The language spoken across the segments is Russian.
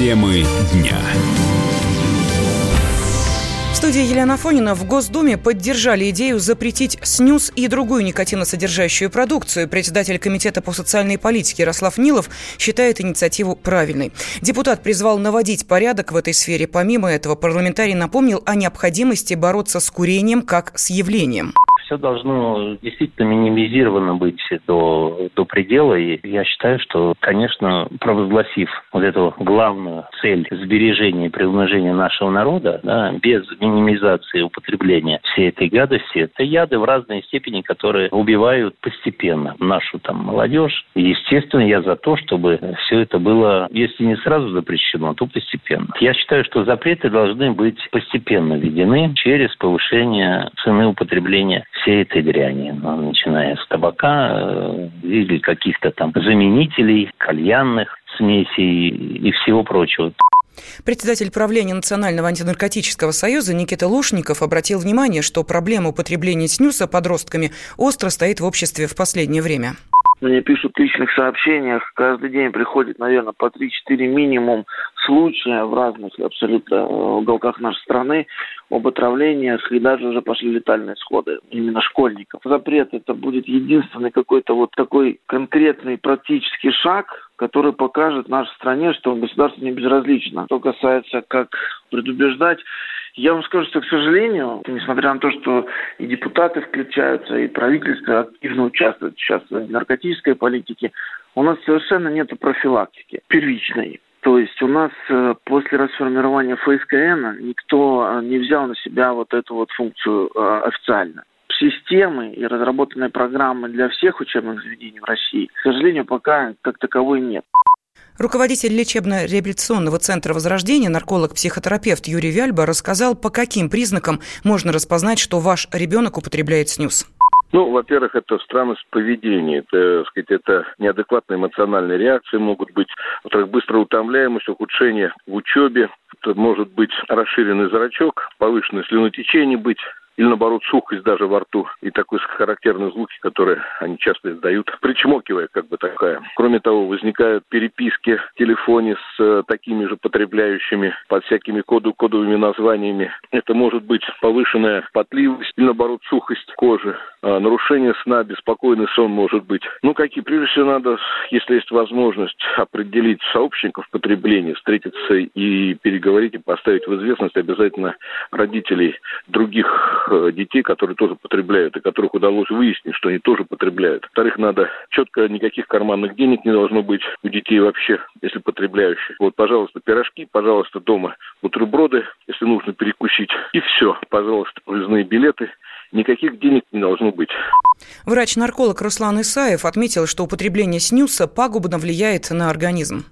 Темы дня. В студии Елена Фонина в Госдуме поддержали идею запретить снюс и другую никотиносодержащую продукцию. Председатель Комитета по социальной политике Ярослав Нилов считает инициативу правильной. Депутат призвал наводить порядок в этой сфере. Помимо этого, парламентарий напомнил о необходимости бороться с курением как с явлением все должно действительно минимизировано быть до, до предела. И я считаю, что, конечно, провозгласив вот эту главную цель сбережения и приумножения нашего народа, да, без минимизации употребления всей этой гадости, это яды в разной степени, которые убивают постепенно нашу там молодежь. И, естественно, я за то, чтобы все это было, если не сразу запрещено, то постепенно. Я считаю, что запреты должны быть постепенно введены через повышение цены употребления всей этой дряни, ну, начиная с табака э, или каких-то там заменителей, кальянных смесей и всего прочего. Председатель правления Национального антинаркотического союза Никита Лушников обратил внимание, что проблема употребления снюса подростками остро стоит в обществе в последнее время. Мне пишут в личных сообщениях, каждый день приходит, наверное, по 3-4 минимум случая в разных абсолютно э, уголках нашей страны об отравлениях, и даже уже пошли летальные сходы именно школьников. Запрет это будет единственный какой-то вот такой конкретный практический шаг, который покажет нашей стране, что государство не безразлично. Что касается как предубеждать, я вам скажу, что, к сожалению, несмотря на то, что и депутаты включаются, и правительство активно участвует сейчас в наркотической политике, у нас совершенно нет профилактики первичной. То есть у нас э, после расформирования ФСКН никто э, не взял на себя вот эту вот функцию э, официально системы и разработанной программы для всех учебных заведений в России, к сожалению, пока как таковой нет. Руководитель лечебно-реабилитационного центра Возрождения, нарколог-психотерапевт Юрий Вяльба рассказал, по каким признакам можно распознать, что ваш ребенок употребляет снюс. Ну, во-первых, это странность поведения, это, сказать, это неадекватные эмоциональные реакции могут быть, во-вторых, быстрая утомляемость, ухудшение в учебе, это может быть расширенный зрачок, повышенное слюнотечение быть, или наоборот сухость даже во рту и такой характерные звуки, которые они часто издают, причмокивая как бы такая. Кроме того, возникают переписки в телефоне с э, такими же потребляющими под всякими коду, кодовыми названиями. Это может быть повышенная потливость или наоборот сухость кожи, а, нарушение сна, беспокойный сон может быть. Ну, какие? Прежде всего надо, если есть возможность, определить сообщников потребления, встретиться и переговорить и поставить в известность обязательно родителей других Э, детей, которые тоже потребляют, и которых удалось выяснить, что они тоже потребляют. Во-вторых, надо четко, никаких карманных денег не должно быть у детей вообще, если потребляющих. Вот, пожалуйста, пирожки, пожалуйста, дома бутерброды, если нужно перекусить. И все, пожалуйста, выездные билеты. Никаких денег не должно быть. Врач-нарколог Руслан Исаев отметил, что употребление снюса пагубно влияет на организм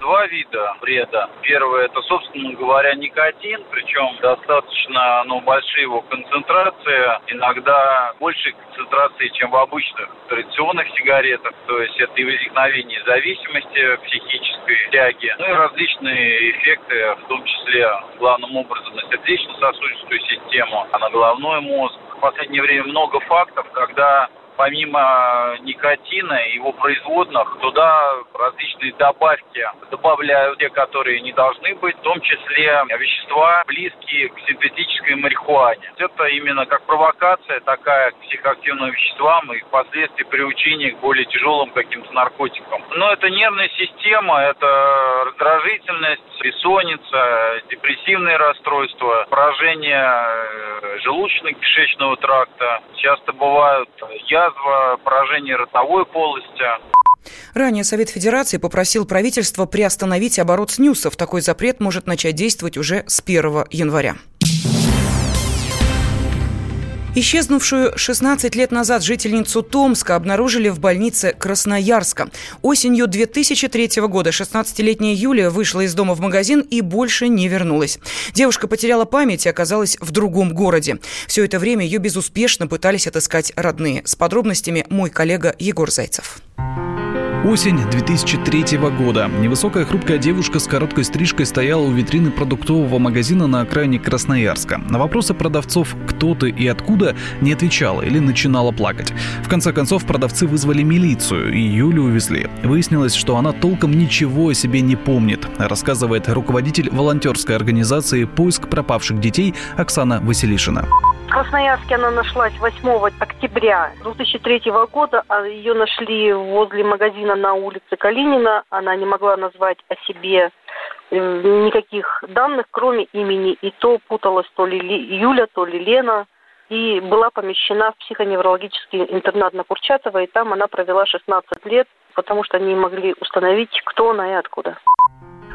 два вида вреда. Первое это, собственно говоря, никотин, причем достаточно ну, большие его концентрации, иногда большей концентрации, чем в обычных традиционных сигаретах. То есть это и возникновение зависимости психической тяги, ну и различные эффекты, в том числе главным образом на сердечно-сосудистую систему, а на головной мозг. В последнее время много фактов, когда помимо никотина и его производных, туда различные добавки добавляют, те, которые не должны быть, в том числе вещества, близкие к синтетической марихуане. Это именно как провокация такая к психоактивным веществам и впоследствии приучение к более тяжелым каким-то наркотикам. Но это нервная система, это раздражительность, бессонница, депрессивные расстройства, поражение э, желудочно-кишечного тракта. Часто бывают язва, поражение ротовой полости. Ранее Совет Федерации попросил правительство приостановить оборот снюсов. Такой запрет может начать действовать уже с 1 января. Исчезнувшую 16 лет назад жительницу Томска обнаружили в больнице Красноярска. Осенью 2003 года 16-летняя Юлия вышла из дома в магазин и больше не вернулась. Девушка потеряла память и оказалась в другом городе. Все это время ее безуспешно пытались отыскать родные. С подробностями мой коллега Егор Зайцев. Осень 2003 года. Невысокая хрупкая девушка с короткой стрижкой стояла у витрины продуктового магазина на окраине Красноярска. На вопросы продавцов «кто ты и откуда» не отвечала или начинала плакать. В конце концов, продавцы вызвали милицию, и Юлю увезли. Выяснилось, что она толком ничего о себе не помнит, рассказывает руководитель волонтерской организации «Поиск пропавших детей» Оксана Василишина. В Красноярске она нашлась 8 октября 2003 года. А ее нашли возле магазина на улице Калинина. Она не могла назвать о себе э, никаких данных, кроме имени. И то путалась то ли Юля, то ли Лена. И была помещена в психоневрологический интернат на Курчатова. И там она провела 16 лет, потому что они могли установить, кто она и откуда.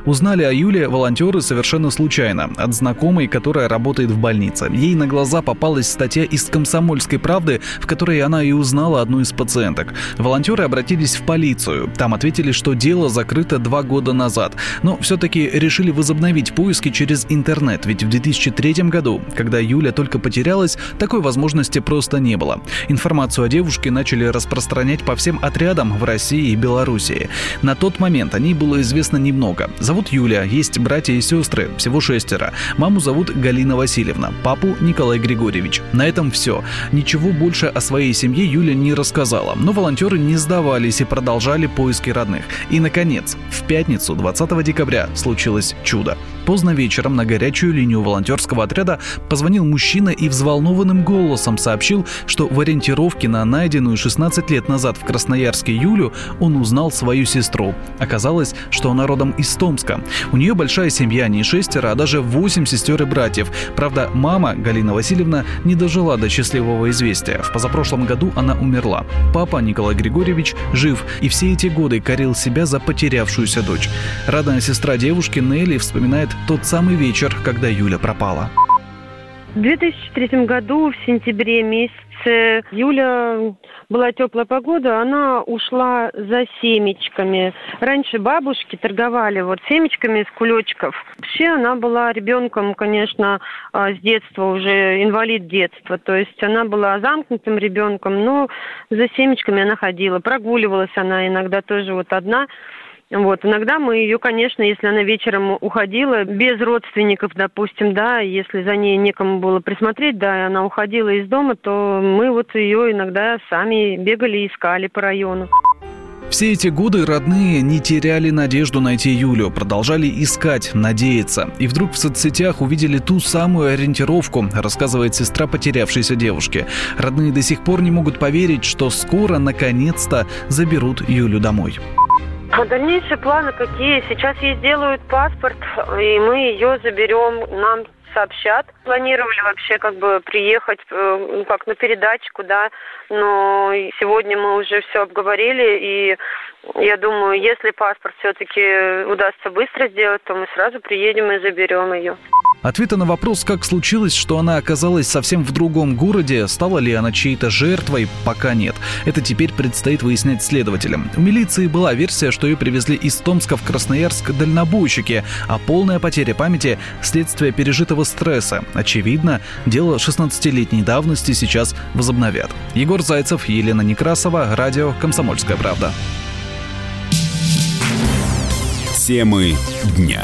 Узнали о Юле волонтеры совершенно случайно, от знакомой, которая работает в больнице. Ей на глаза попалась статья из «Комсомольской правды», в которой она и узнала одну из пациенток. Волонтеры обратились в полицию. Там ответили, что дело закрыто два года назад. Но все-таки решили возобновить поиски через интернет, ведь в 2003 году, когда Юля только потерялась, такой возможности просто не было. Информацию о девушке начали распространять по всем отрядам в России и Белоруссии. На тот момент о ней было известно немного. Зовут Юля, есть братья и сестры, всего шестеро. Маму зовут Галина Васильевна, папу Николай Григорьевич. На этом все. Ничего больше о своей семье Юля не рассказала, но волонтеры не сдавались и продолжали поиски родных. И, наконец, в пятницу, 20 декабря, случилось чудо. Поздно вечером на горячую линию волонтерского отряда позвонил мужчина и взволнованным голосом сообщил, что в ориентировке на найденную 16 лет назад в Красноярске Юлю он узнал свою сестру. Оказалось, что она родом из Томска, Омска. У нее большая семья, не шестеро, а даже восемь сестер и братьев. Правда, мама, Галина Васильевна, не дожила до счастливого известия. В позапрошлом году она умерла. Папа, Николай Григорьевич, жив и все эти годы корил себя за потерявшуюся дочь. Родная сестра девушки Нелли вспоминает тот самый вечер, когда Юля пропала. В 2003 году, в сентябре месяце, Юля была теплая погода, она ушла за семечками. Раньше бабушки торговали вот семечками из кулечков. Вообще она была ребенком, конечно, а, с детства уже инвалид детства. То есть она была замкнутым ребенком, но за семечками она ходила. Прогуливалась она иногда тоже вот одна. Вот. Иногда мы ее, конечно, если она вечером уходила, без родственников, допустим, да, если за ней некому было присмотреть, да, и она уходила из дома, то мы вот ее иногда сами бегали и искали по району. Все эти годы родные не теряли надежду найти Юлю, продолжали искать, надеяться. И вдруг в соцсетях увидели ту самую ориентировку, рассказывает сестра потерявшейся девушки. Родные до сих пор не могут поверить, что скоро, наконец-то, заберут Юлю домой. А дальнейшие планы какие? Сейчас ей сделают паспорт, и мы ее заберем. Нам сообщат. Планировали вообще как бы приехать э, ну, как на передачку, да, но сегодня мы уже все обговорили, и я думаю, если паспорт все-таки удастся быстро сделать, то мы сразу приедем и заберем ее. Ответа на вопрос, как случилось, что она оказалась совсем в другом городе, стала ли она чьей-то жертвой, пока нет. Это теперь предстоит выяснять следователям. У милиции была версия, что ее привезли из Томска в Красноярск дальнобойщики, а полная потеря памяти – следствие пережитого стресса. Очевидно, дело 16-летней давности сейчас возобновят. Егор Зайцев, Елена Некрасова, радио «Комсомольская правда». Темы дня